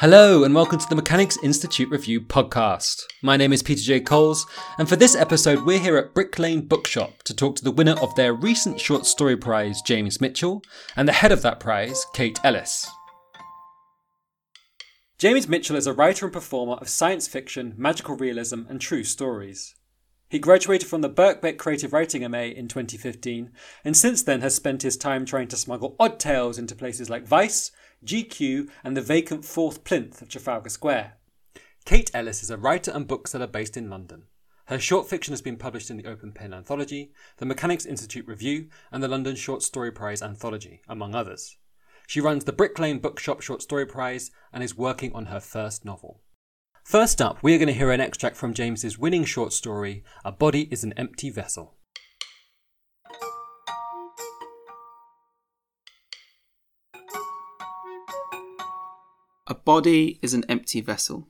Hello, and welcome to the Mechanics Institute Review podcast. My name is Peter J. Coles, and for this episode, we're here at Brick Lane Bookshop to talk to the winner of their recent short story prize, James Mitchell, and the head of that prize, Kate Ellis. James Mitchell is a writer and performer of science fiction, magical realism, and true stories. He graduated from the Birkbeck Creative Writing MA in 2015, and since then has spent his time trying to smuggle odd tales into places like Vice, GQ, and the vacant fourth plinth of Trafalgar Square. Kate Ellis is a writer and bookseller based in London. Her short fiction has been published in the Open Pen Anthology, the Mechanics Institute Review, and the London Short Story Prize Anthology, among others. She runs the Brick Lane Bookshop Short Story Prize and is working on her first novel. First up, we are going to hear an extract from James's winning short story, A Body is an Empty Vessel. A body is an empty vessel.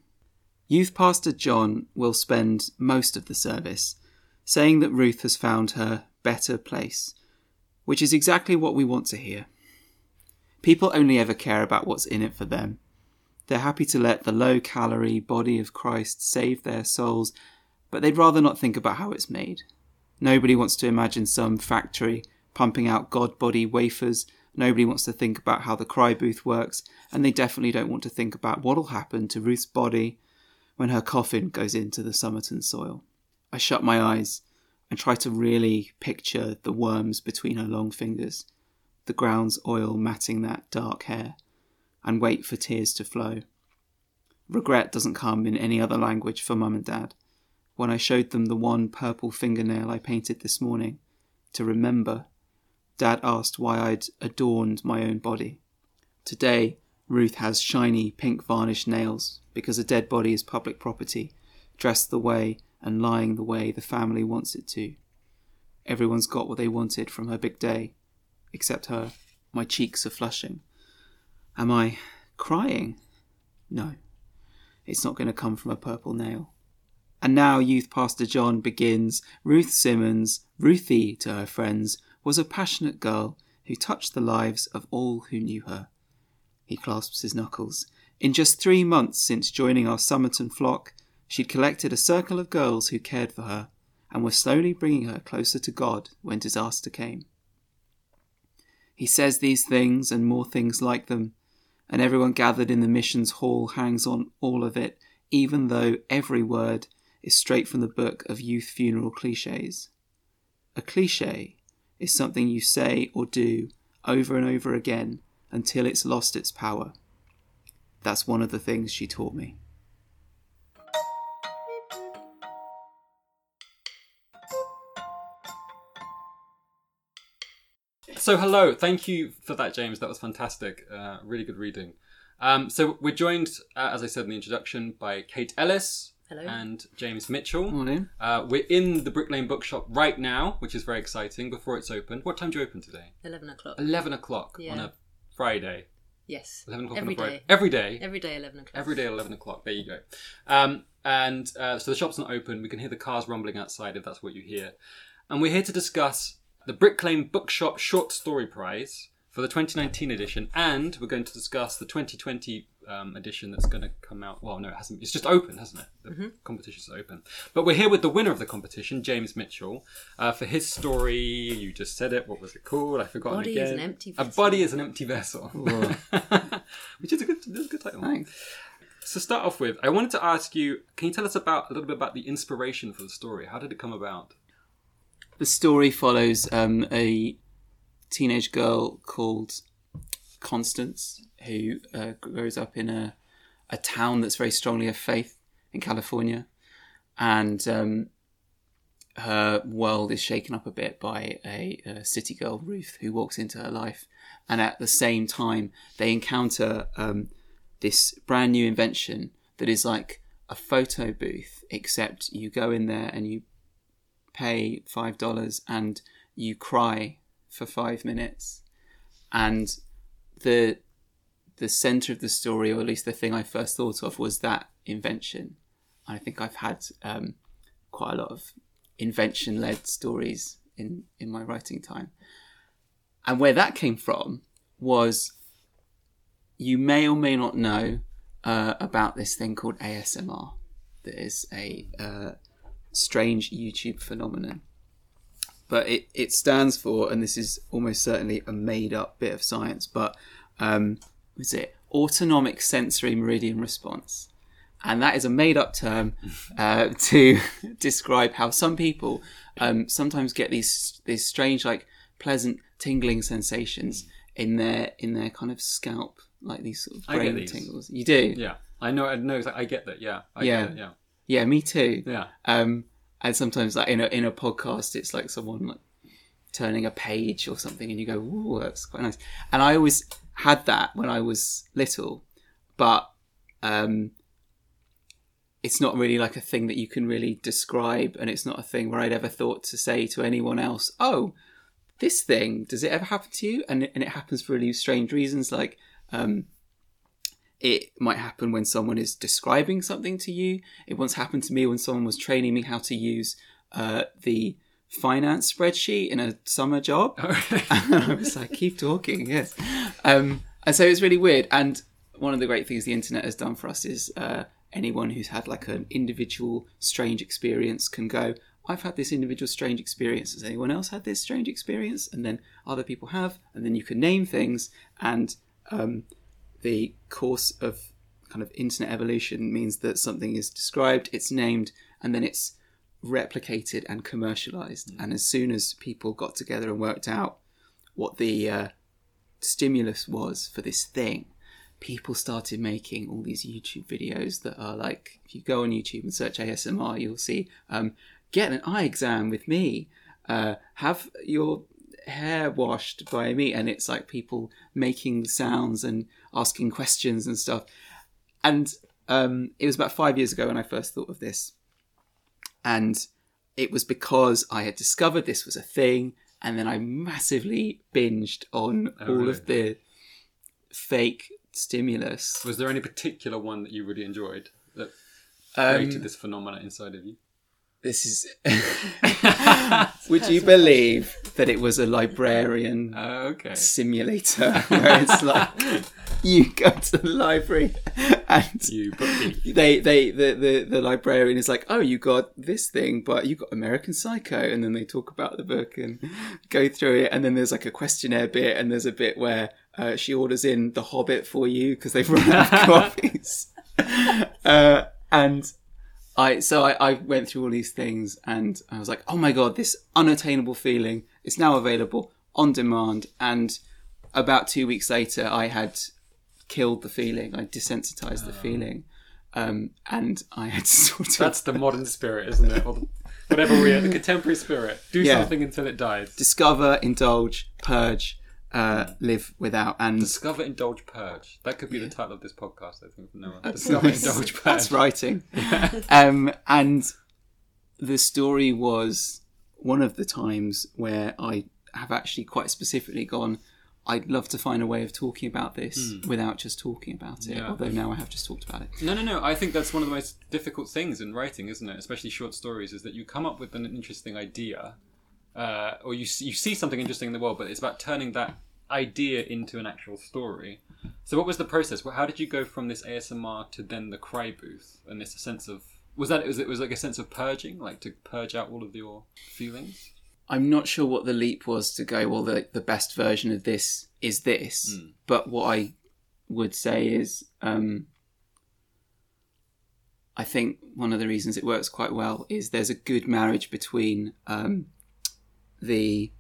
Youth Pastor John will spend most of the service saying that Ruth has found her better place, which is exactly what we want to hear. People only ever care about what's in it for them. They're happy to let the low calorie body of Christ save their souls, but they'd rather not think about how it's made. Nobody wants to imagine some factory pumping out God body wafers Nobody wants to think about how the cry booth works, and they definitely don't want to think about what'll happen to Ruth's body when her coffin goes into the Somerton soil. I shut my eyes and try to really picture the worms between her long fingers, the ground's oil matting that dark hair, and wait for tears to flow. Regret doesn't come in any other language for mum and dad. When I showed them the one purple fingernail I painted this morning, to remember Dad asked why I'd adorned my own body. Today, Ruth has shiny pink varnished nails because a dead body is public property, dressed the way and lying the way the family wants it to. Everyone's got what they wanted from her big day, except her. My cheeks are flushing. Am I crying? No. It's not going to come from a purple nail. And now Youth Pastor John begins Ruth Simmons, Ruthie to her friends, was a passionate girl who touched the lives of all who knew her. He clasps his knuckles. In just three months since joining our Somerton flock, she'd collected a circle of girls who cared for her and were slowly bringing her closer to God when disaster came. He says these things and more things like them, and everyone gathered in the missions hall hangs on all of it, even though every word is straight from the book of youth funeral cliches. A cliche is something you say or do over and over again until it's lost its power. That's one of the things she taught me. So, hello. Thank you for that, James. That was fantastic. Uh, really good reading. Um, so, we're joined, uh, as I said in the introduction, by Kate Ellis, Hello. and James Mitchell. Morning. Uh, we're in the Brick Lane Bookshop right now, which is very exciting. Before it's open, what time do you open today? 11 o'clock. Eleven o'clock on a Friday. Yes. Eleven o'clock Every on a Friday. day. Every day. Every day, 11 o'clock. Every day eleven o'clock. There you go. Um, and uh, so the shop's not open. We can hear the cars rumbling outside if that's what you hear. And we're here to discuss the Brick Lane Bookshop Short Story Prize for the 2019 edition, and we're going to discuss the 2020 um, edition that's going to come out. Well, no, it hasn't. It's just open, hasn't it? The Mm-hmm. competition's open. But we're here with the winner of the competition, James Mitchell, uh, for his story. You just said it. What was it called? I forgot Body again. is an empty A body is an empty vessel, which is a good, is a good title. Thanks. To start off with, I wanted to ask you: Can you tell us about a little bit about the inspiration for the story? How did it come about? The story follows um, a teenage girl called Constance who uh, grows up in a, a town that's very strongly of faith in California. And um, her world is shaken up a bit by a, a city girl, Ruth, who walks into her life. And at the same time, they encounter um, this brand new invention that is like a photo booth, except you go in there and you pay five dollars and you cry for five minutes and the the center of the story or at least the thing i first thought of was that invention i think i've had um, quite a lot of invention led stories in in my writing time and where that came from was you may or may not know uh, about this thing called ASMR. That is a uh, strange YouTube phenomenon. But it, it stands for, and this is almost certainly a made up bit of science, but um, was it autonomic sensory meridian response? And that is a made up term uh, to describe how some people um, sometimes get these these strange, like pleasant tingling sensations in their in their kind of scalp, like these sort of brain tingles. You do, Yeah, I know. I know. I get that. Yeah. I Yeah. Yeah. yeah, me too. Yeah. Um, and sometimes, like in a in a podcast, it's like someone like turning a page or something, and you go, "Ooh, that's quite nice." And I always had that when I was little, but um, it's not really like a thing that you can really describe, and it's not a thing where I'd ever thought to say to anyone else, "Oh, this thing does it ever happen to you?" And and it happens for really strange reasons, like. Um, it might happen when someone is describing something to you. It once happened to me when someone was training me how to use uh, the finance spreadsheet in a summer job. and I was like, keep talking, yes. Um, and so it's really weird. And one of the great things the internet has done for us is uh, anyone who's had like an individual strange experience can go, I've had this individual strange experience. Has anyone else had this strange experience? And then other people have. And then you can name things. And um, the course of kind of internet evolution means that something is described, it's named, and then it's replicated and commercialized. And as soon as people got together and worked out what the uh, stimulus was for this thing, people started making all these YouTube videos that are like, if you go on YouTube and search ASMR, you'll see, um, get an eye exam with me, uh, have your hair washed by me, and it's like people making sounds and asking questions and stuff. And um, it was about five years ago when I first thought of this. And it was because I had discovered this was a thing, and then I massively binged on Oh, all really? of the fake stimulus. Was there any particular one that you really enjoyed that Um, created this phenomena inside of you? This is. Would you believe that it was a librarian Uh, okay. simulator? Where it's like you go to the library and You they they the, the the librarian is like oh you got this thing but you got american psycho. And then they talk about the book and go through it. And then there's like a questionnaire bit and there's a bit where uh, she orders in the hobbit for you because they've run out of copies. Uh, and I so I, I went through all these things and I was like, oh my god, this unattainable feeling is now available on demand. And about two weeks later, I had killed the feeling. I desensitized the feeling, um, and I had sort of That's the modern spirit, isn't it? Or the, whatever we are, the contemporary spirit. Do Yeah. something until it dies. discover, indulge, purge, uh, live without. And Discover, indulge, purge. That could be the title of this podcast, I think, from now on. Discover, indulge, purge. That's writing. um, and the story was one of the times where I have actually quite specifically gone. I'd love to find a way of talking about this without just talking about it. Yeah. Although now I have just talked about it. No, no, no. I think that's one of the most difficult things in writing, isn't it? Especially short stories, is that you come up with an interesting idea, uh, or you see, you see something interesting in the world, but it's about turning that idea into an actual story. So, what was the process? How did you go from this ASMR to then the cry booth, and this sense of was that was it was like a sense of purging, like to purge out all of your feelings? I'm not sure what the leap was to go. Well, the the best version of this is this. But what I would say is, um, I think one of the reasons it works quite well is there's a good marriage between um, the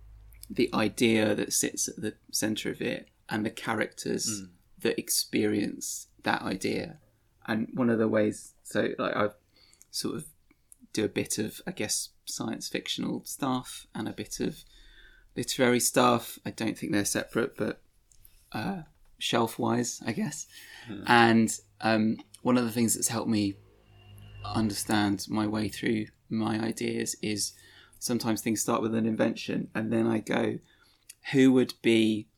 the idea that sits at the center of it and the characters that experience that idea. And one of the ways, so like I sort of do a bit of, I guess, science fictional stuff and a bit of literary stuff. I don't think they're separate, but uh, shelf wise, I guess. And um, one of the things that's helped me understand my way through my ideas is sometimes things start with an invention, and then I go, who would be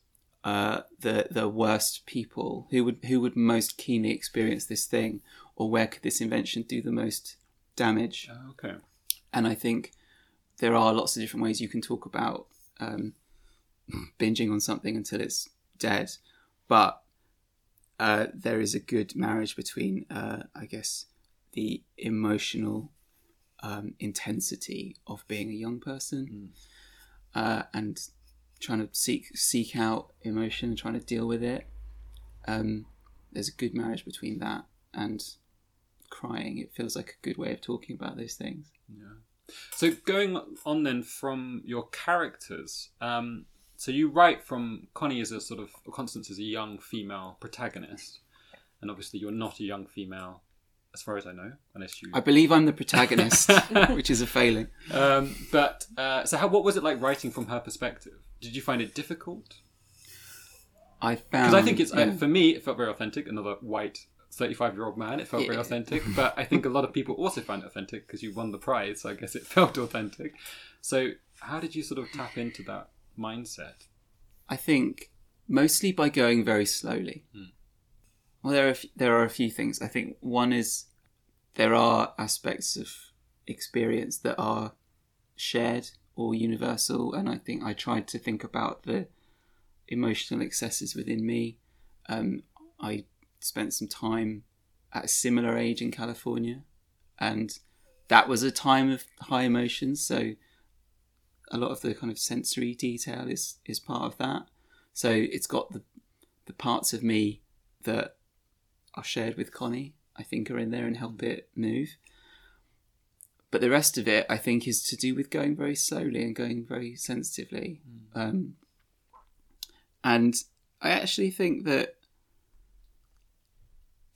uh, the the worst people? Who would who would most keenly experience this thing, or where could this invention do the most damage? Oh, okay. and I think there are lots of different ways you can talk about um, binging on something until it's dead. But uh, there is a good marriage between, uh, I guess, the emotional um, intensity of being a young person uh, and trying to seek seek out emotion, and trying to deal with it. Um, there's a good marriage between that and crying. It feels like a good way of talking about those things. Yeah. So going on then from your characters, um, so you write from Connie as a sort of Constance as a young female protagonist, and obviously you're not a young female, as far as I know, unless you. I believe I'm the protagonist, which is a failing. Um, but uh, so, how what was it like writing from her perspective? Did you find it difficult? I found Because I think it's uh, for me, it felt very authentic. Another white thirty-five-year-old man, it felt very authentic. But I think a lot of people also find it authentic because you won the prize. So I guess it felt authentic. So how did you sort of tap into that mindset? I think mostly by going very slowly. Well, there are there are a few things. I think one is there are aspects of experience that are shared or universal, and I think I tried to think about the emotional excesses within me. Um, I spent some time at a similar age in California, and that was a time of high emotions. So a lot of the kind of sensory detail is is part of that. So it's got the the parts of me that are shared with Connie, I think, are in there and help it move. But the rest of it, I think, is to do with going very slowly and going very sensitively. Um, and I actually think that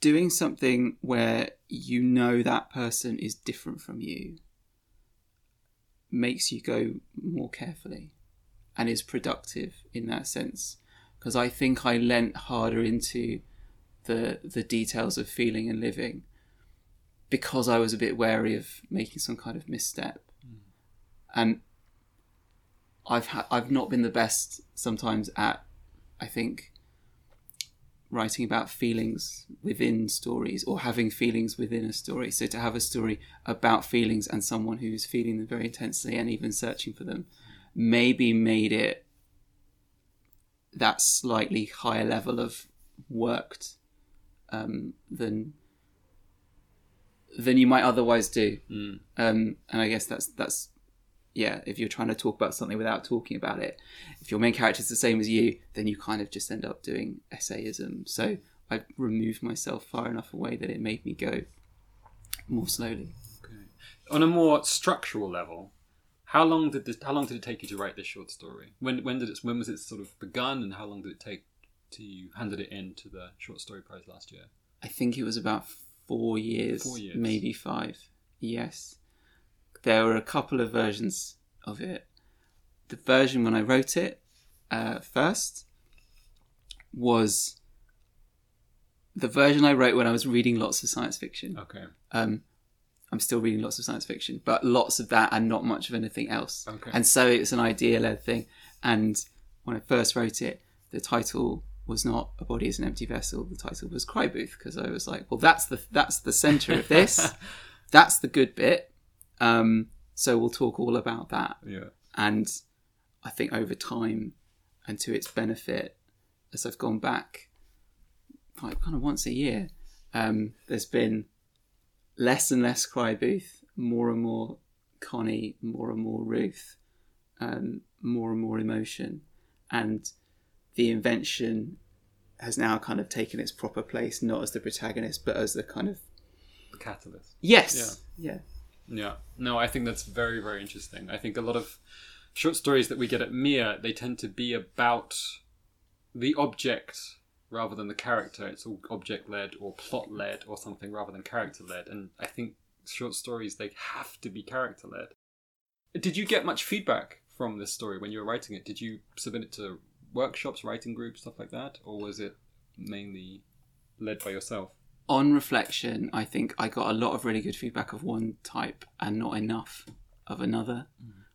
doing something where you know that person is different from you makes you go more carefully and is productive in that sense because I think I lent harder into the the details of feeling and living because I was a bit wary of making some kind of misstep hmm. and I've ha- I've not been the best sometimes at I think writing about feelings within stories or having feelings within a story. So to have a story about feelings and someone who's feeling them very intensely and even searching for them maybe made it that slightly higher level of worked um, than than you might otherwise do. Mm. Um, and I guess that's that's yeah. If you're trying to talk about something without talking about it, if your main character is the same as you, then you kind of just end up doing essayism. So I removed myself far enough away that it made me go more slowly. Okay. On a more structural level, how long did this? How long did it take you to write this short story? When when did it? When was it sort of begun, and how long did it take you handed it in to the short story prize last year? I think it was about four years, Four years. maybe five. Yes. There were a couple of versions of it. The version when I wrote it uh, first was the version I wrote when I was reading lots of science fiction. Okay. Um, I'm still reading lots of science fiction, but lots of that and not much of anything else. Okay. And so it's an idea led thing. And when I first wrote it, the title was not "A Body is an Empty Vessel." The title was "Cry Booth" because I was like, "Well, that's the that's the center of this. that's the good bit." Um, so we'll talk all about that. Yeah. And I think over time, and to its benefit, as I've gone back, like kind of once a year, um, there's been less and less Cry Booth, more and more Connie, more and more Ruth, um, more and more emotion, and the invention has now kind of taken its proper place, not as the protagonist, but as the kind of The catalyst. yes, yeah, Yeah. No, I think that's very, very interesting. I think a lot of short stories that we get at Mia, they tend to be about the object rather than the character. It's all object led or plot led or something rather than character led. And I think short stories, they have to be character led. Did you get much feedback from this story when you were writing it? Did you submit it to workshops, writing groups, stuff like that? Or was it mainly led by yourself? on reflection, I think I got a lot of really good feedback of one type and not enough of another,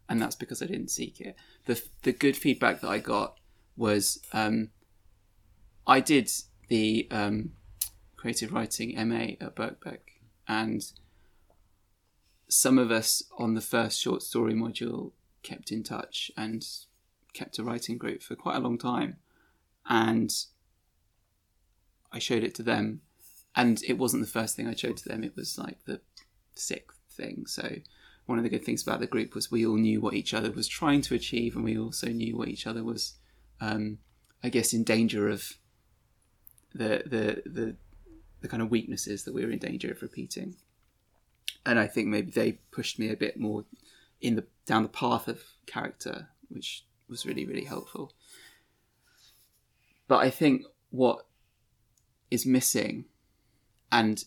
and that's because I didn't seek it. the The good feedback that I got was um, I did the um, creative writing MA at Birkbeck, and some of us on the first short story module kept in touch and kept a writing group for quite a long time, and I showed it to them, and it wasn't the first thing I showed to them. It was like the sixth thing. So one of the good things about the group was we all knew what each other was trying to achieve, and we also knew what each other was, um, I guess, in danger of. The the the the kind of weaknesses that we were in danger of repeating, and I think maybe they pushed me a bit more in the down the path of character, which was really really helpful. But I think what is missing, and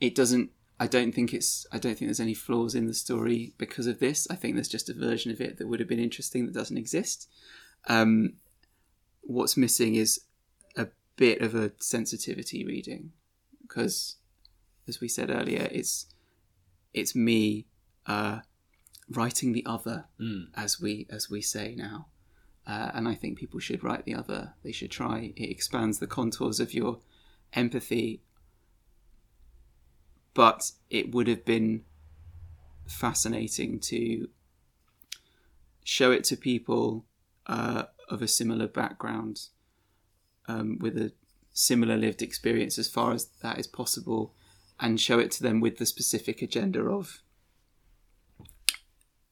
it doesn't. I don't think it's. I don't think there's any flaws in the story because of this. I think there's just a version of it that would have been interesting that doesn't exist. Um, what's missing is a bit of a sensitivity reading, because, as we said earlier, it's it's me uh, writing the other, Mm. as we as we say now. Uh, and I think people should write the other. They should try. It expands the contours of your empathy. But it would have been fascinating to show it to people uh, of a similar background, um, with a similar lived experience as far as that is possible, and show it to them with the specific agenda of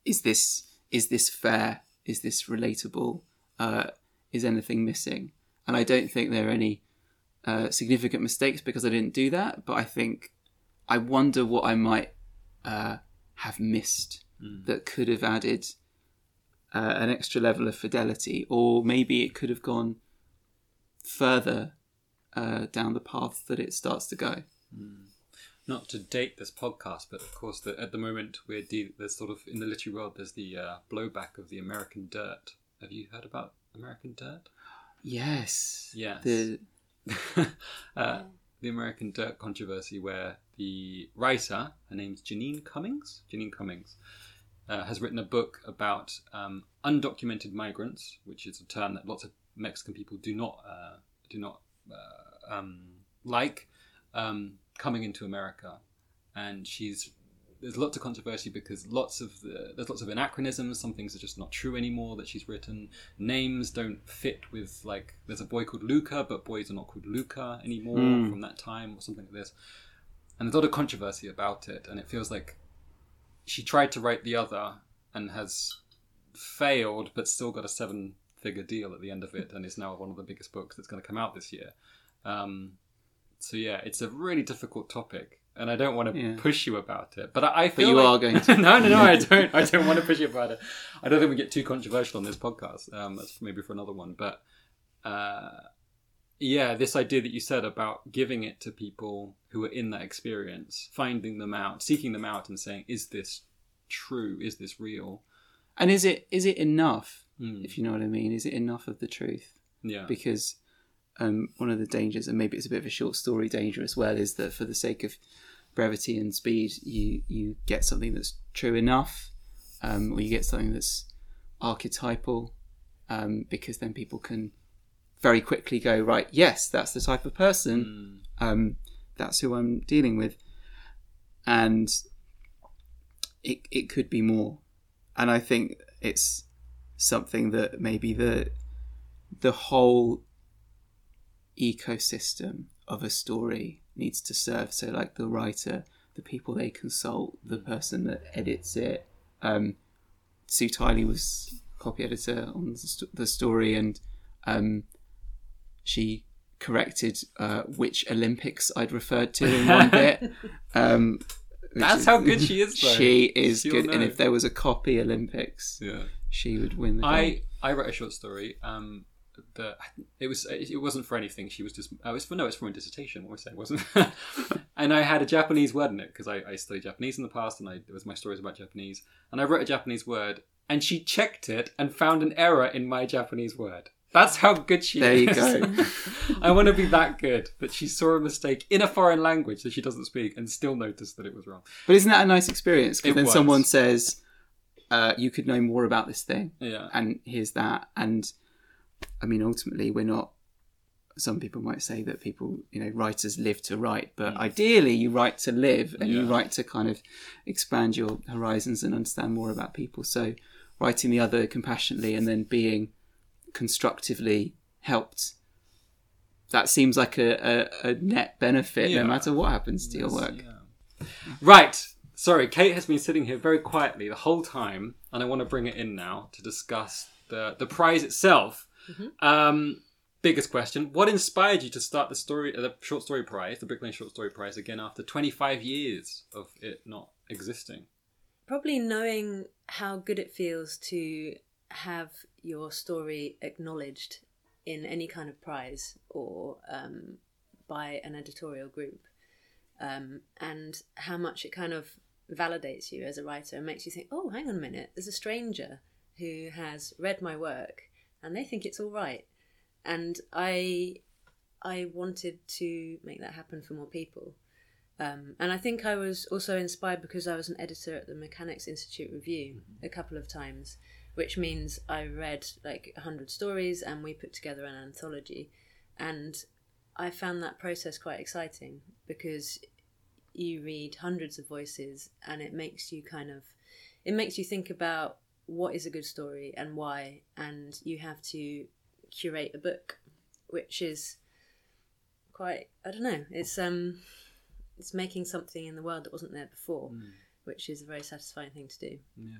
is this is this fair? Is this relatable? Uh, is anything missing? And I don't think there are any uh, significant mistakes because I didn't do that. But I think I wonder what I might uh, have missed that could have added uh, an extra level of fidelity, or maybe it could have gone further uh, down the path that it starts to go. Not to date this podcast, but of course, the, at the moment we're de- there's sort of in the literary world there's the uh, blowback of the American Dirt. Have you heard about American Dirt? Yes. Yes. The uh, the American Dirt controversy, where the writer, her name's Jeanine Cummins, Jeanine Cummins, uh, has written a book about um, undocumented migrants, which is a term that lots of Mexican people do not uh, do not uh, um, like, um, coming into America, and she's there's lots of controversy because lots of the, there's lots of anachronisms. Some things are just not true anymore that she's written. Names don't fit with like there's a boy called Luca, but boys are not called Luca anymore from that time or something like this. And there's a lot of controversy about it, and it feels like she tried to write the other and has failed, but still got a seven-figure deal at the end of it, and is now one of the biggest books that's going to come out this year. Um, so yeah, it's a really difficult topic, and I don't want to Yeah. push you about it, but I, I feel you like- are going to. no, no, no, I don't. I don't want to push you about it. I don't think we get too controversial on this podcast. Um, that's maybe for another one, but uh, yeah, this idea that you said about giving it to people who are in that experience, finding them out, seeking them out, and saying, "Is this true? Is this real?" And is it is it enough? Mm. If you know what I mean, is it enough of the truth? Yeah, Because um, one of the dangers, and maybe it's a bit of a short story danger as well, is that for the sake of brevity and speed, you you get something that's true enough, um, or you get something that's archetypal, um, because then people can very quickly go right. Yes, that's the type of person. Mm. um, that's who I'm dealing with, and it it could be more, and I think it's something that maybe the the whole ecosystem of a story needs to serve. So, like the writer, the people they consult, the person that edits it. Um, Sue Tiley was copy editor on the, story, and um, she corrected uh, which Olympics I'd referred to in one bit. Um, That's is- how good she is, though. She is She'll good, and if there was a copy Olympics, yeah. she would win the. gold. I I wrote a short story. Um, that it was it wasn't for anything. She was just oh, it was for no, it's for a dissertation. What was I saying? Wasn't and I had a Japanese word in it because I, I studied Japanese in the past, and I it was my stories about Japanese. And I wrote a Japanese word, and she checked it and found an error in my Japanese word. That's how good she There is. you go. I want to be that good that she saw a mistake in a foreign language that she doesn't speak and still noticed that it was wrong. But isn't that a nice experience? Because then was. someone says, uh, "You could know more about this thing," Yeah. and here's that. And I mean, ultimately, we're not. Some people might say that people, you know, writers live to write, but mm. ideally, you write to live, and you write to kind of expand your horizons and understand more about people. So, writing the other compassionately and then being constructively helped that seems like a, a, a net benefit Yeah. no matter what happens to your work. yeah. Right. Sorry, Kate has been sitting here very quietly the whole time, and I want to bring it in now to discuss the the prize itself. Um, biggest question: What inspired you to start the story, uh, the short story prize, the Brick Lane Short Story Prize, again after 25 years of it not existing? Probably knowing how good it feels to have your story acknowledged in any kind of prize or um, by an editorial group, um, and how much it kind of validates you as a writer and makes you think, oh, hang on a minute, there's a stranger who has read my work and they think it's all right. And I, I wanted to make that happen for more people. Um, and I think I was also inspired because I was an editor at the Mechanics Institute Review a couple of times, which means I read like a hundred stories and we put together an anthology. And I found that process quite exciting because you read hundreds of voices and it makes you kind of it makes you think about what is a good story and why and you have to curate a book which is quite i don't know it's um it's making something in the world that wasn't there before which is a very satisfying thing to do Yeah.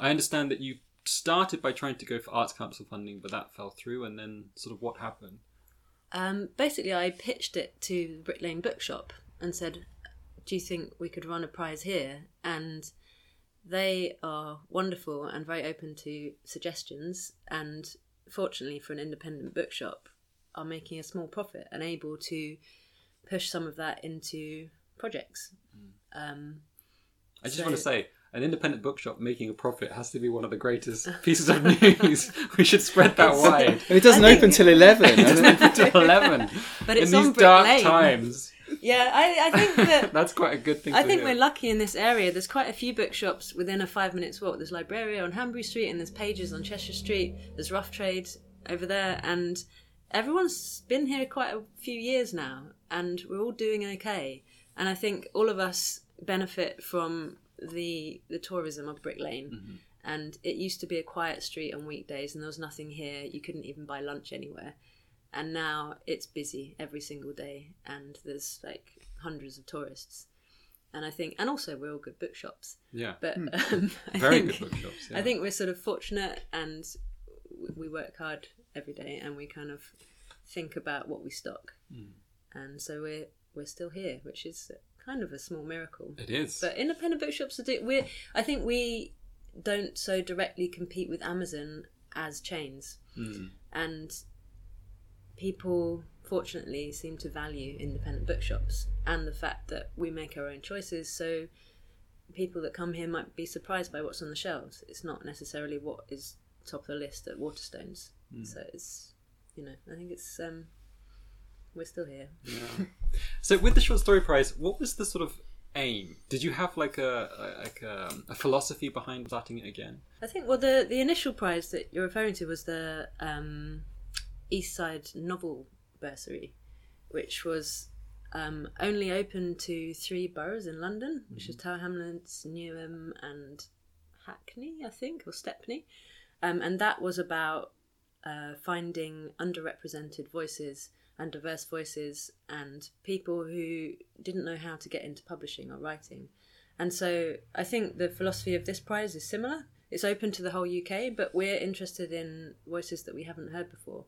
I understand that you started by trying to go for Arts Council funding, but that fell through, and then sort of what happened? Um, basically, I pitched it to the Brick Lane Bookshop and said, "Do you think we could run a prize here?" And they are wonderful and very open to suggestions. And fortunately, for an independent bookshop, are making a small profit and able to push some of that into projects. Um, I just So- want to say, an independent bookshop making a profit has to be one of the greatest pieces of news. we should spread that wide. And it doesn't I think- open till 11. It doesn't open till 11. But In these dark Lane. times, yeah, I, I think that that's quite a good thing I think hear. we're lucky in this area. There's quite a few bookshops within a five minutes walk. There's Libreria on Hanbury Street, and there's Pages on Cheshire Street. There's Rough Trade over there, and everyone's been here quite a few years now, and we're all doing okay. And I think all of us benefit from the the tourism of Brick Lane. Mm-hmm. And it used to be a quiet street on weekdays, and there was nothing here. You couldn't even buy lunch anywhere and now it's busy every single day and there's like hundreds of tourists and i think and also we're all good bookshops Yeah. but um, I Very think, good bookshops. Yeah. i think we're sort of fortunate and we work hard every day and we kind of think about what we stock Hmm. and so we're we're still here which is kind of a small miracle it is. but independent bookshops are do we I think we don't so directly compete with Amazon as chains, Hmm. and people fortunately seem to value independent bookshops and the fact that we make our own choices. So people that come here might be surprised by what's on the shelves. It's not necessarily what is top of the list at Waterstones. So it's you know I think it's um we're still here. Yeah. So with the short story prize, what was the sort of aim? Did you have like a a- like a, a philosophy behind starting it again? I think well the the initial prize that you're referring to was the um, East Side Novel Bursary, which was um, only open to three boroughs in London, which is Tower Hamlets, Newham, and Hackney, I think, or Stepney, um, and that was about uh, finding underrepresented voices and diverse voices and people who didn't know how to get into publishing or writing. And so I think the philosophy of this prize is similar. It's open to the whole UK, but we're interested in voices that we haven't heard before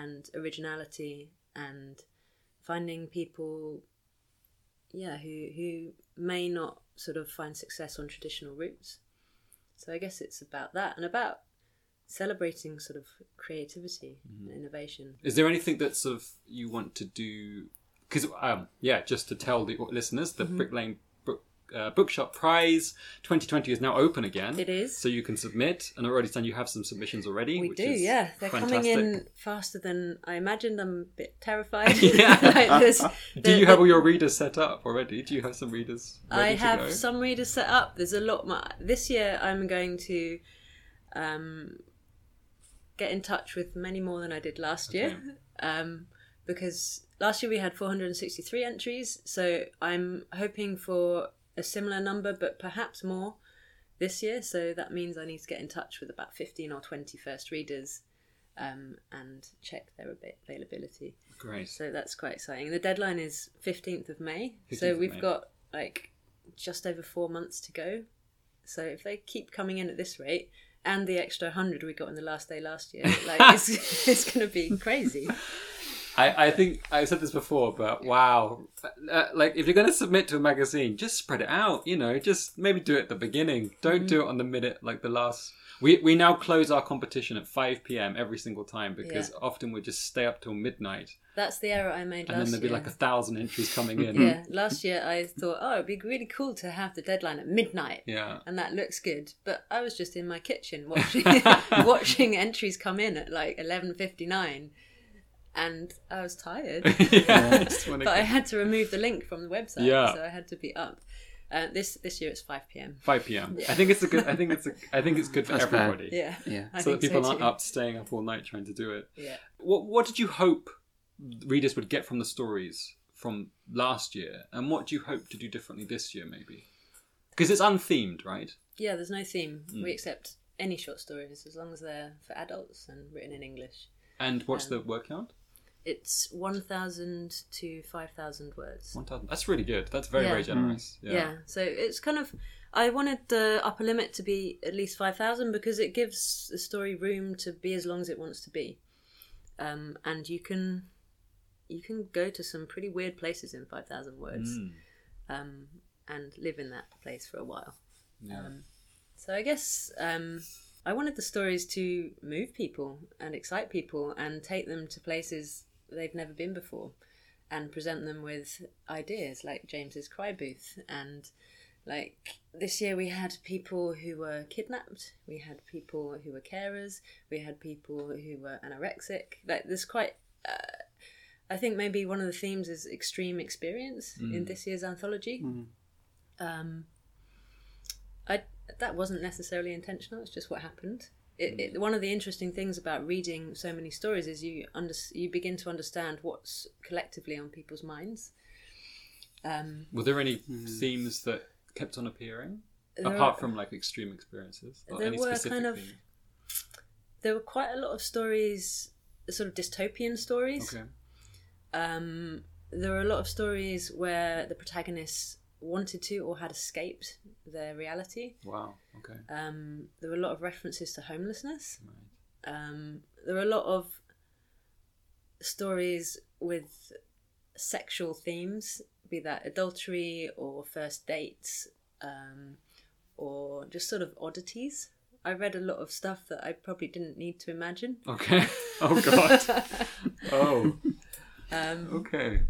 and originality and finding people yeah who who may not sort of find success on traditional routes. So I guess it's about that and about celebrating sort of creativity and innovation. Is there anything that sort of you want to do? Because um, yeah, just to tell the listeners, the Mm-hmm. Brick Lane uh, Bookshop Prize 2020 is now open again. It is. So you can submit, and I already understand you have some submissions already. We which do, is yeah. They're fantastic. coming in faster than I imagined. I'm a bit terrified. Yeah. Like, there's- Do you have the- all your readers set up already? Do you have some readers? I have go? some readers set up. There's a lot more. This year, I'm going to um, get in touch with many more than I did last year. Um, because last year we had 463 entries, so I'm hoping for a similar number, but perhaps more this year. So that means I need to get in touch with about 15 or 20 first readers um, and check their availability. Great. So that's quite exciting. The deadline is 15th of May. 15th so we've May. got like just over four months to go. So if they keep coming in at this rate and the extra 100 we got on the last day last year, like it's, it's going to be crazy. I, I think I've said this before, but wow. Uh, like, if you're going to submit to a magazine, just spread it out, you know, just maybe do it at the beginning. Don't do it on the minute, like the last. We, we now close our competition at 5 p.m. every single time because Yeah. often we just stay up till midnight That's the error I made and then there'd be year. like a thousand entries coming in. yeah, last year I thought, oh, it'd be really cool to have the deadline at midnight. Yeah. and that looks good. But I was just in my kitchen watching watching entries come in at like eleven fifty nine, and I was tired. yeah. just but I had to remove the link from the website, Yeah. so I had to be up. Uh, this this year it's five p.m. 5 p.m. Yeah. I think it's a good. I think it's a. I think it's good for That's fair. everybody. Yeah, Yeah. I so that people so aren't too. up staying up all night trying to do it. Yeah, What What did you hope readers would get from the stories from last year, and what do you hope to do differently this year, maybe? Because it's unthemed, right? yeah. There's no theme. Hmm. We accept any short stories as long as they're for adults and written in English. And what's Um, the word count? It's one thousand to five thousand words. One thousand. That's really good. That's very Yeah. very generous. Yeah. Yeah. so it's kind of. I wanted the upper limit to be at least 5,000 because it gives the story room to be as long as it wants to be. Um, and you can you can go to some pretty weird places in 5,000 words Mm. um, and live in that place for a while. Yeah. Um, so I guess um, I wanted the stories to move people and excite people and take them to places they've never been before and present them with ideas like James's Cry Booth and like this year we had people who were kidnapped, we had people who were carers, we had people who were anorexic. Like there's quite uh, I think maybe one of the themes is extreme experience in this year's anthology. Um, I that wasn't necessarily intentional. It's just what happened. It, it, one of the interesting things about reading so many stories is you under, you begin to understand what's collectively on people's minds. Um, Were there any themes that kept on appearing there apart are- from like extreme experiences? Or There any were specific kind of- theme? there were quite a lot of stories, sort of dystopian stories. Okay. Um, there were a lot of stories where the protagonists wanted to or had escaped their reality. Wow. Okay. Um, there were a lot of references to homelessness. Right. Um, there were a lot of stories with sexual themes, be that adultery or first dates, um, or just sort of oddities. I read a lot of stuff that I probably didn't need to imagine. Okay. Oh god. oh. Um, Okay.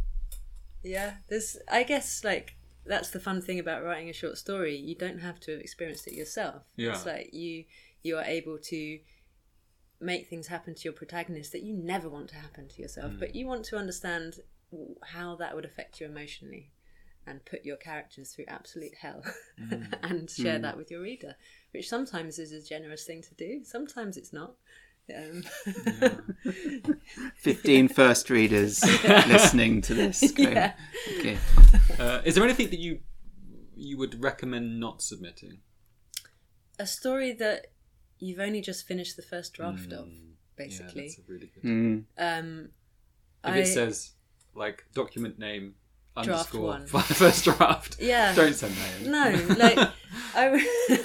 yeah, there's. I guess like that's the fun thing about writing a short story. You don't have to have experienced it yourself. Yeah. It's like you you are able to make things happen to your protagonist that you never want to happen to yourself, Hmm. but you want to understand how that would affect you emotionally and put your characters through absolute hell Hmm. and share that with your reader, which sometimes is a generous thing to do, sometimes it's not. Um, 15 first readers listening to this. Great. Yeah. Okay. Uh, is there anything that you you would recommend not submitting? a story that you've only just finished the first draft of, Yeah, basically. that's a really good. Mm. um, If I, it says like document name underscore one. first draft, Yeah. don't send that in. no, like I.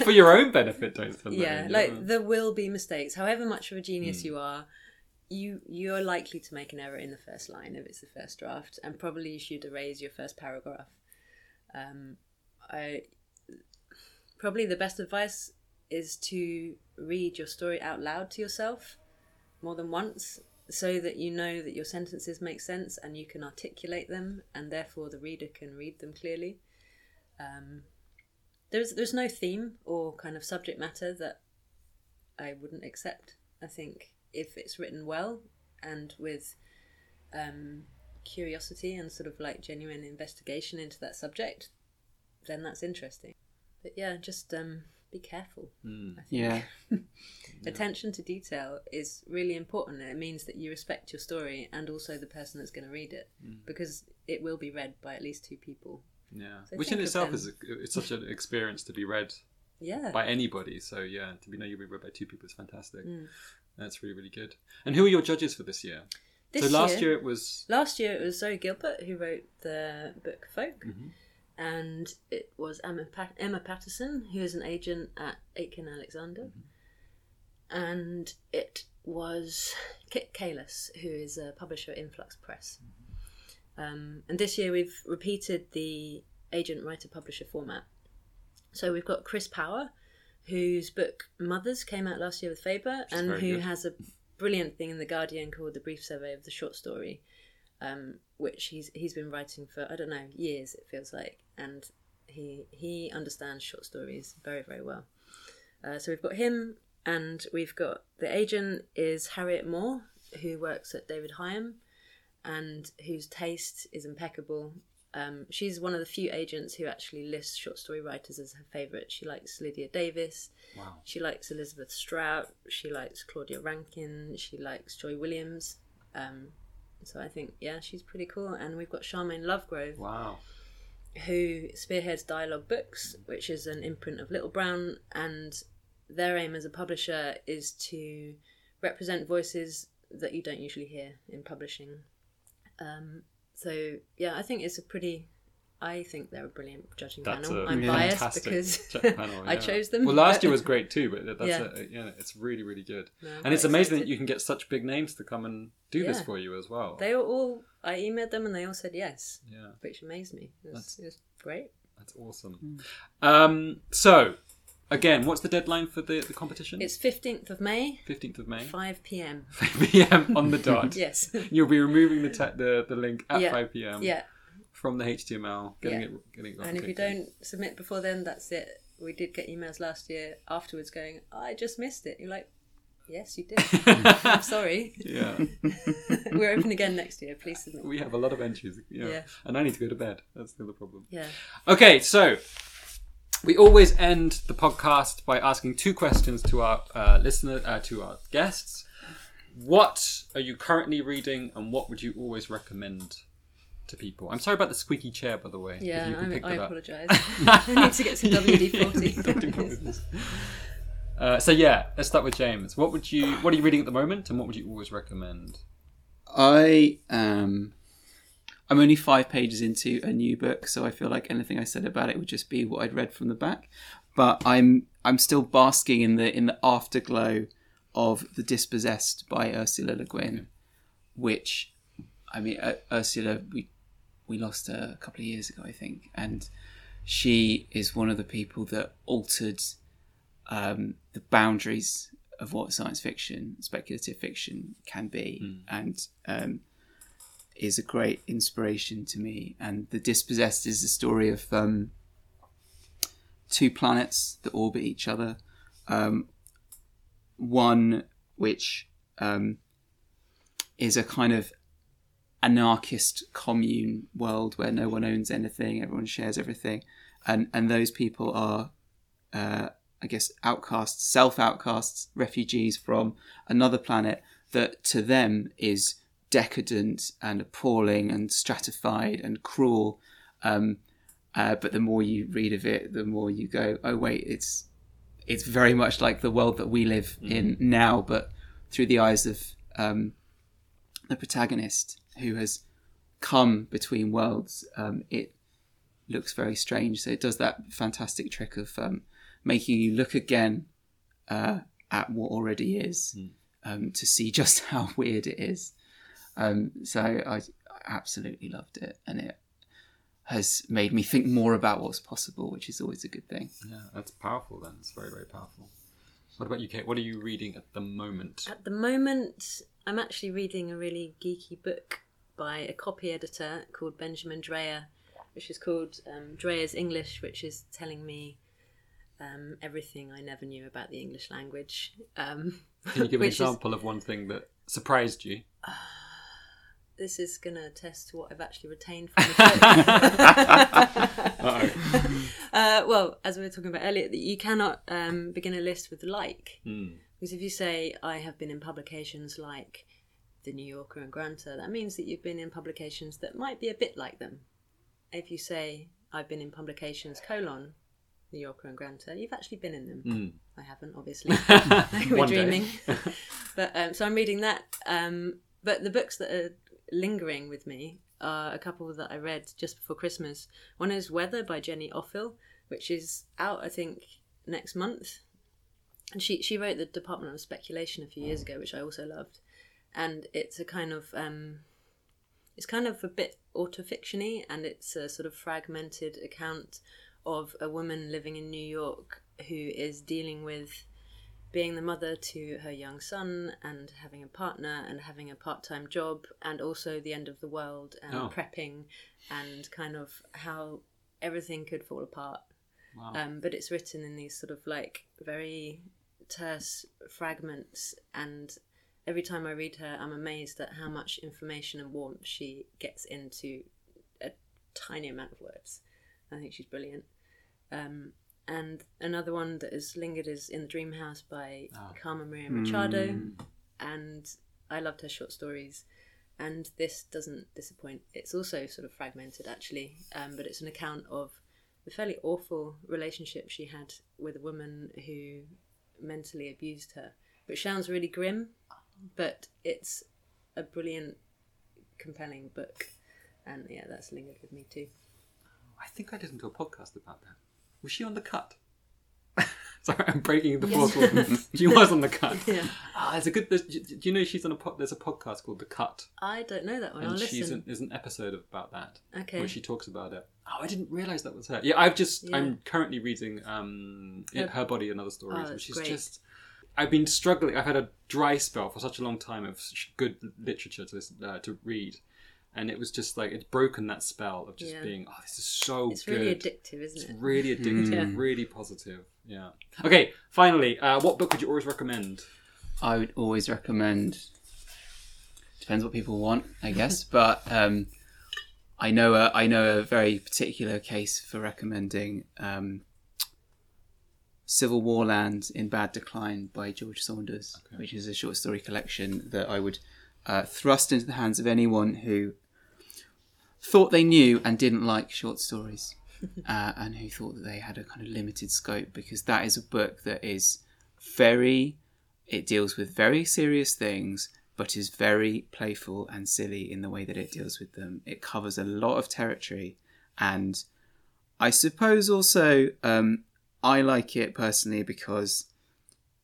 For your own benefit, don't send that yeah in. like there will be mistakes however much of a genius you are you you're likely to make an error in the first line if it's the first draft and probably you should erase your first paragraph um i probably the best advice is to read your story out loud to yourself more than once so that you know that your sentences make sense and you can articulate them and therefore the reader can read them clearly um, there's there's no theme or kind of subject matter that I wouldn't accept. I think if it's written well and with um, curiosity and sort of like genuine investigation into that subject, then that's interesting. But yeah, just um, be careful. Mm. I think. Yeah. Attention to detail is really important. It means that you respect your story and also the person that's going to read it because it will be read by at least two people. Yeah, So which in itself them. is a, it's such an experience to be read Yeah. by anybody. So yeah, to be know you'll be read by two people is fantastic. Mm. That's really really good. And who are your judges for this year? This so last year, it was last year it was Zoe Gilbert who wrote the book Folk, Mm-hmm. And it was Emma Pat- Emma Patterson who is an agent at Aitken Alexander, Mm-hmm. and it was Kit Caless who is a publisher at Influx Press. Mm-hmm. Um, and this year we've repeated the agent writer publisher format. So we've got Chris Power, whose book Mothers came out last year with Faber, and who good. has a brilliant thing in the Guardian called the Brief Survey of the Short Story, um, which he's he's been writing for I don't know years. It feels like, and he he understands short stories very very well. Uh, so we've got him, and we've got the agent is Harriet Moore, who works at David Higham, and whose taste is impeccable. Um, she's one of the few agents who actually lists short story writers as her favourite. She likes Lydia Davis. wow. She likes Elizabeth Strout. She likes Claudia Rankine. She likes Joy Williams. Um, so I think, yeah, she's pretty cool. And we've got Sharmaine Lovegrove, Wow. who spearheads Dialogue Books, which is an imprint of Little Brown. And their aim as a publisher is to represent voices that you don't usually hear in publishing. Um, so, yeah, I think it's a pretty. I think they're a brilliant judging That's panel. a I'm Yeah. biased because check panel, I chose them. Well, last but- year was great too, but that's Yeah. a, yeah, it's really really good. No, and it's quite amazing that you can get such big names to come and do this for you as well. They were all. I emailed them and they all said yes, yeah, which amazed me. It was, it was great. that's awesome. Um, so again, what's the deadline for the, the competition? It's fifteenth of May, fifteenth of May, five p.m. five p.m. on the dot. Yes. You'll be removing the te- the the link at Yeah. five p.m. yeah, from the HTML, getting Yeah. it getting it. and if you don't submit before then, that's it. We did get emails last year afterwards going, "I just missed it." You're like, "Yes, you did." I'm sorry. yeah, We're open again next year. Please submit. we have a lot of entries. Yeah. Yeah. and I need to go to bed. That's the other problem. Yeah. Okay, so we always end the podcast by asking two questions to our uh, listener, uh, to our guests. What are you currently reading, and what would you always recommend to people? I'm sorry about the squeaky chair, by the way. Yeah, you can I, pick I that apologise. I need to get some WD-40. Uh, so yeah, let's start with James. What would you? What are you reading at the moment, and what would you always recommend? I um I'm only five pages into a new book, so I feel like anything I said about it would just be what I'd read from the back. But I'm I'm still basking in the in the afterglow of The Dispossessed by Ursula Le Guin, which I mean uh, Ursula we we lost her a couple of years ago I think, and she is one of the people that altered um, the boundaries of what science fiction, speculative fiction can be, and um, is a great inspiration to me. And The Dispossessed is the story of um, two planets that orbit each other. Um, one which um, is a kind of anarchist commune world where no one owns anything, everyone shares everything, and and those people are, uh, I guess, outcasts, self outcasts, refugees from another planet that to them is decadent and appalling and stratified and cruel. Um, uh, but the more you read of it, the more you go, oh wait, it's it's very much like the world that we live in now, but through the eyes of um, the protagonist who has come between worlds. Um, it looks very strange. So it does that fantastic trick of um, making you look again uh, at what already is um, to see just how weird it is. Um, so I, I absolutely loved it, and it has made me think more about what's possible, which is always a good thing. Yeah, that's powerful. Then it's very very powerful. What about you, Kate? What are you reading at the moment? At the moment, I'm actually reading a really geeky book by a copy editor called Benjamin Dreyer, which is called um, Dreyer's English, which is telling me um, everything I never knew about the English language. Um, Can you give an which is- example of one thing that surprised you? this is going to test what I've actually retained from the book. Uh, well, as we were talking about earlier, you cannot um, begin a list with like. Hmm. Because if you say, I have been in publications like The New Yorker and Granta, that means that you've been in publications that might be a bit like them. If you say, I've been in publications colon New Yorker and Granta, you've actually been in them. I haven't, obviously. We're Hmm. Dreaming. but um, so I'm reading that. Um, but the books that are lingering with me are a couple that I read just before Christmas. One is Weather by Jenny Offill, which is out, I think, next month. And she, she wrote The Department of Speculation a few years ago, which I also loved. And it's a kind of um, it's kind of a bit autofictiony and it's a sort of fragmented account of a woman living in New York who is dealing with being the mother to her young son and having a partner and having a part-time job and also the end of the world and Oh. prepping and kind of how everything could fall apart Wow. um, but it's written in these sort of like very terse fragments and every time i read her i'm amazed at how much information and warmth she gets into a tiny amount of words. I think she's brilliant. Um, and another one that has lingered is in the dream house by Ah. carmen maria machado. And i loved her short stories. And this doesn't disappoint. It's also sort of fragmented actually um, but it's an account of the fairly awful relationship she had with a woman who mentally abused her. Which sounds really grim, but it's a brilliant, compelling book. And yeah, that's lingered with me too. I think I listened to a podcast about that. Was she on the cut? Sorry, I'm breaking the fourth wall. she was on the cut. Yeah. Ah, it's a good. there's- Do you know she's on a po- there's a podcast called The Cut, I don't know that one. I'll and she's listen. an, there's an episode about that Okay. where she talks about it. Oh, I didn't realize that was her. Yeah, I've just Yeah. I'm currently reading um Her- her, body and other stories, Oh, which is great. just. I've been struggling. I've had a dry spell for such a long time of such good literature to listen, uh, to read, and it was just like it's broken that spell of just Yeah. being. Oh, this is so it's good. really addictive, isn't It's it? really addictive, Yeah. really positive. Yeah. Okay, finally, uh, what book would you always recommend? I would always recommend. Depends what people want, I guess. but um, I know a, I know a very particular case for recommending um, Civil War Land in Bad Decline by George Saunders, which is a short story collection that I would uh, thrust into the hands of anyone who thought they knew and didn't like short stories. uh, and who thought that they had a kind of limited scope because that is a book that is very it deals with very serious things but is very playful and silly in the way that it deals with them it covers a lot of territory and i suppose also um, i like it personally because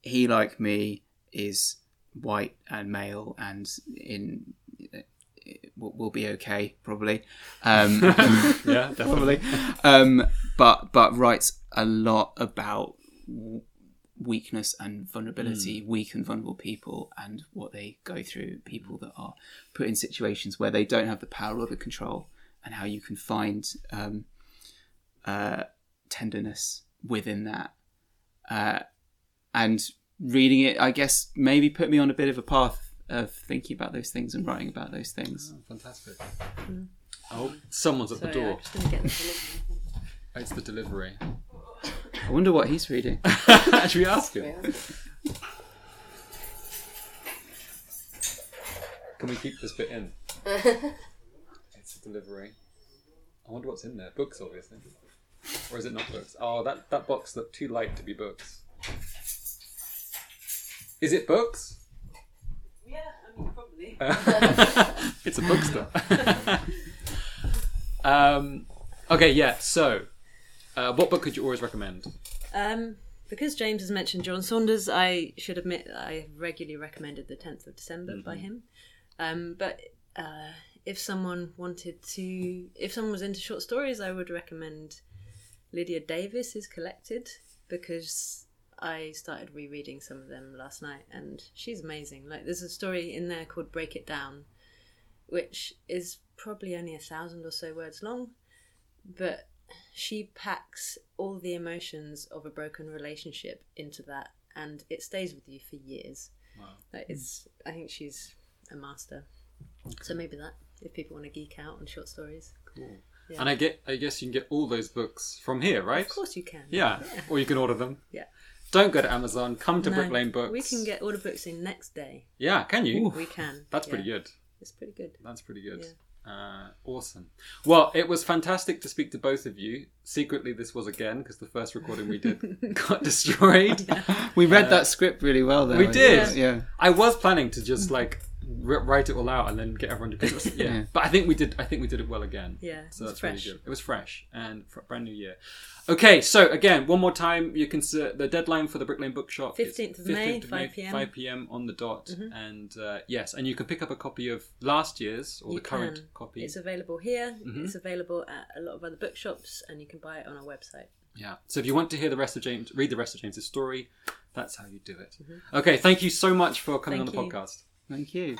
he like me is white and male and in will will be okay probably um, Yeah, definitely Um, but but writes a lot about weakness and vulnerability, weak and vulnerable people, and what they go through. People that are put in situations where they don't have the power or the control, and how you can find um, uh, tenderness within that. Uh, and reading it, I guess, maybe put me on a bit of a path of thinking about those things and writing about those things. Oh, fantastic. Oh, someone's at the door. I'm just going to get the. It's the delivery. I wonder what he's reading. Should we ask him? Can we keep this bit in? it's a delivery. I wonder what's in there. Books, obviously. Or is it not books? Oh, that, that box looked too light to be books. Is it books? Yeah, I mean, probably. it's a bookstore. um, okay, yeah. So, uh, what book could you always recommend? Um, because James has mentioned John Saunders, I should admit that I have regularly recommended the 10th of December by him. Um, but uh, if someone wanted to, if someone was into short stories, I would recommend Lydia Davis is Collected because I started rereading some of them last night and she's amazing. Like, there's a story in there called Break It Down, which is probably only a thousand or so words long, but she packs all the emotions of a broken relationship into that and it stays with you for years. Wow. Like it's I think she's a master. So maybe that if people want to geek out on short stories. Cool. Yeah. And I get, I guess you can get all those books from here, right? Of course you can. Yeah. Or you can order them. Yeah. Don't go to Amazon. Come to No, Brick Lane Books. We can get all the books in next day. Yeah, can you? We can. That's yeah. pretty good. It's pretty good. That's pretty good. Uh, awesome. Well, it was fantastic to speak to both of you. Secretly, this was again because the first recording we did got destroyed. We read that script really well, though. we did. guess. Yeah. I was planning to just like r- write it all out and then get everyone to. 'cause it yeah. Yeah. but I think we did. I think we did it well again. Yeah, so that's fresh. really good. It was fresh and fr- brand new year. Okay, so again, one more time, you can see the deadline for the Brick Lane Bookshop. is 15th of May, 5 p.m. 5 p.m. on the dot, Mhm. and uh, yes, and you can pick up a copy of last year's or You the current can. copy. It's available here. Mhm. It's available at a lot of other bookshops, and you can buy it on our website. Yeah. So if you want to hear the rest of James, read the rest of James's story, that's how you do it. Mm-hmm. Okay. Thank you so much for coming Thank on the you. podcast. Thank you.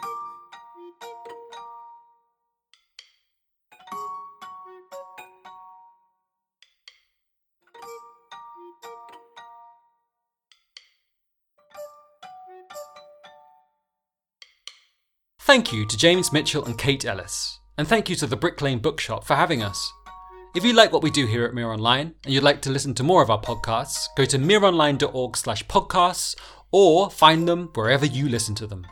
Thank you to James Mitchell and Kate Ellis, and thank you to the Brick Lane Bookshop for having us. If you like what we do here at Mirror Online and you'd like to listen to more of our podcasts, go to mirroronline.org slash podcasts or find them wherever you listen to them.